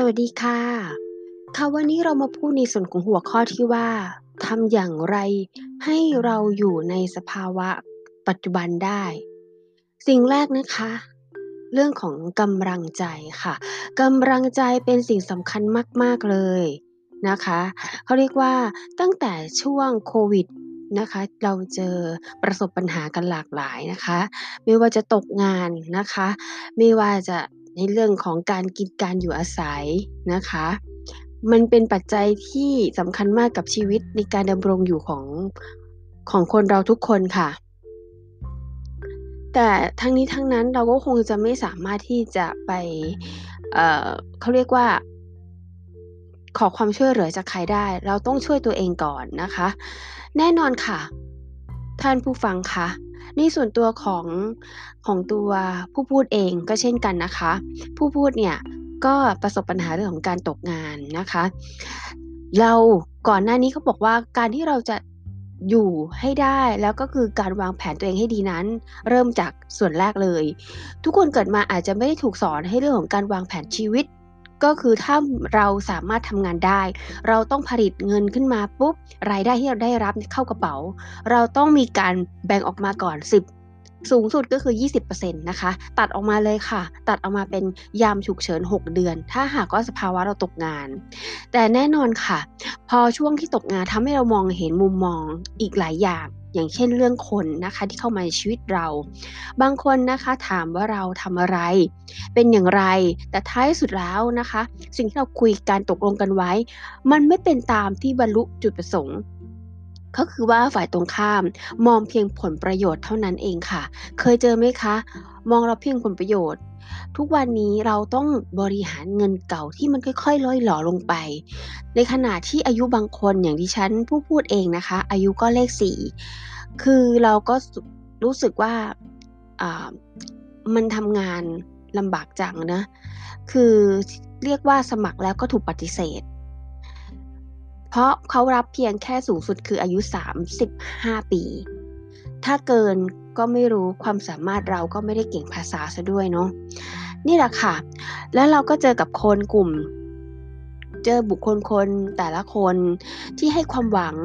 สวัสดีค่ะ ค่ะวันนี้เรามาพูดในส่วนของหัวข้อที่ว่าทำอย่างไรให้เราอยู่ในสภาวะปัจจุบันได้ สิ่งแรกนะคะ เรื่องของกำลังใจค่ะกำลังใจเป็นสิ่งสำคัญมาก ๆ เลยนะคะเขาเรียกว่าตั้งแต่ช่วงโควิดนะคะเราเจอประสบปัญหากันหลากหลายนะคะ ไม่ว่าจะตกงานนะคะ ไม่ว่าจะ ในเรื่องของการกินการอยู่อาศัยนะคะ มันเป็นปัจจัยที่สำคัญมากกับชีวิตในการดำรงอยู่ของของคนเราทุกคนค่ะ แต่ทั้งนี้ทั้งนั้นเราก็คงจะไม่สามารถที่จะไปเเขาเรียกว่า ขอความช่วยเหลือจากใครได้ เราต้องช่วยตัวเองก่อนนะคะ แน่นอนค่ะ ท่านผู้ฟังคะ ในส่วนตัวของของตัวผู้พูดเองก็เช่นกันนะคะ ผู้พูดเนี่ยก็ประสบปัญหาเรื่องของการตกงานนะคะ เราก่อนหน้านี้เขาบอกว่าการที่เราจะอยู่ให้ได้แล้วก็คือการวางแผนตัวเองให้ดีนั้น เริ่มจากส่วนแรกเลย ทุกคนเกิดมาอาจจะไม่ได้ถูกสอนให้เรื่องของการวางแผนชีวิต ก็คือถ้าเราสามารถทำงานได้ เราต้องผลิตเงินขึ้นมาปุ๊บรายได้ที่เราได้รับเข้ากระเป๋า เราต้องมีการแบ่งออกมาก่อน 10สูงสุดก็คือ 20%นะคะ ตัดออกมาเลยค่ะ ตัดออกมาเป็นยามฉุกเฉิน 6 เดือน ถ้าหากว่าสภาวะเราตกงาน แต่แน่นอนค่ะ พอช่วงที่ตกงานทำให้เรามองเห็นมุมมองอีกหลายอย่าง อย่างเช่นเรื่องคนนะคะที่เข้ามาในชีวิตเรา บางคนนะคะถามว่าเราทำอะไร เป็นอย่างไร แต่ท้ายสุดแล้วนะคะ สิ่งที่เราคุยการตกลงกันไว้ มันไม่เป็นตามที่บรรลุจุดประสงค์ก็คือว่าฝ่ายตรงข้ามมองเพียงผลประโยชน์เท่านั้นเองค่ะ เคยเจอไหมคะ มองเราเพียงผลประโยชน์ ทุกวันนี้เราต้องบริหารเงินเก่าที่มันค่อยๆล่อยหล่อลงไป ในขณะที่อายุบางคนอย่างดิฉันผู้พูดเองนะคะ อายุก็เลขสี่คือเราก็รู้สึกว่ามันทำงานลำบากจังนะ คือเรียกว่าสมัครแล้วก็ถูกปฏิเสธ เพราะเขารับเพียงแค่สูงสุดคืออายุ 35 ปี ถ้าเกินก็ไม่รู้ความสามารถเราก็ไม่ได้เก่งภาษาซะด้วยเนาะนี่แหละค่ะ แล้วเราก็เจอกับคนกลุ่ม เจอบุคคลคนแต่ละคนที่ให้ความหวัง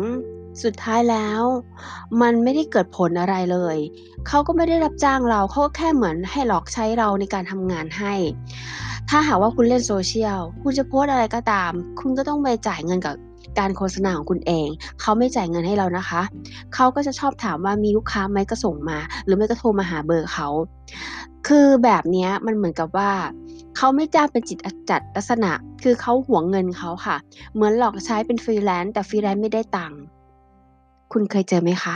สุดท้ายแล้ว มันไม่ได้เกิดผลอะไรเลย เขาก็ไม่ได้รับจ้างเราเขาก็แค่เหมือนให้หลอกใช้เราในการทำงานให้ ถ้าหากว่าคุณเล่นโซเชียล คุณจะโพสอะไรก็ตาม คุณก็ต้องไปจ่ายเงินกับ การโฆษณาของคุณเอง เขาไม่จ่ายเงินให้เรานะคะ เขาก็จะชอบถามว่ามีลูกค้าไหมก็ส่งมา หรือไม่ก็โทรมาหาเบอร์เขา คือแบบนี้มันเหมือนกับว่า เขาไม่จ้างเป็นจิตจัดลักษณะ คือเขาหวงเงินเขาค่ะ เหมือนหลอกใช้เป็นฟรีแลนซ์แต่ฟรีแลนซ์ไม่ได้ตังค์คุณเคยเจอไหมคะ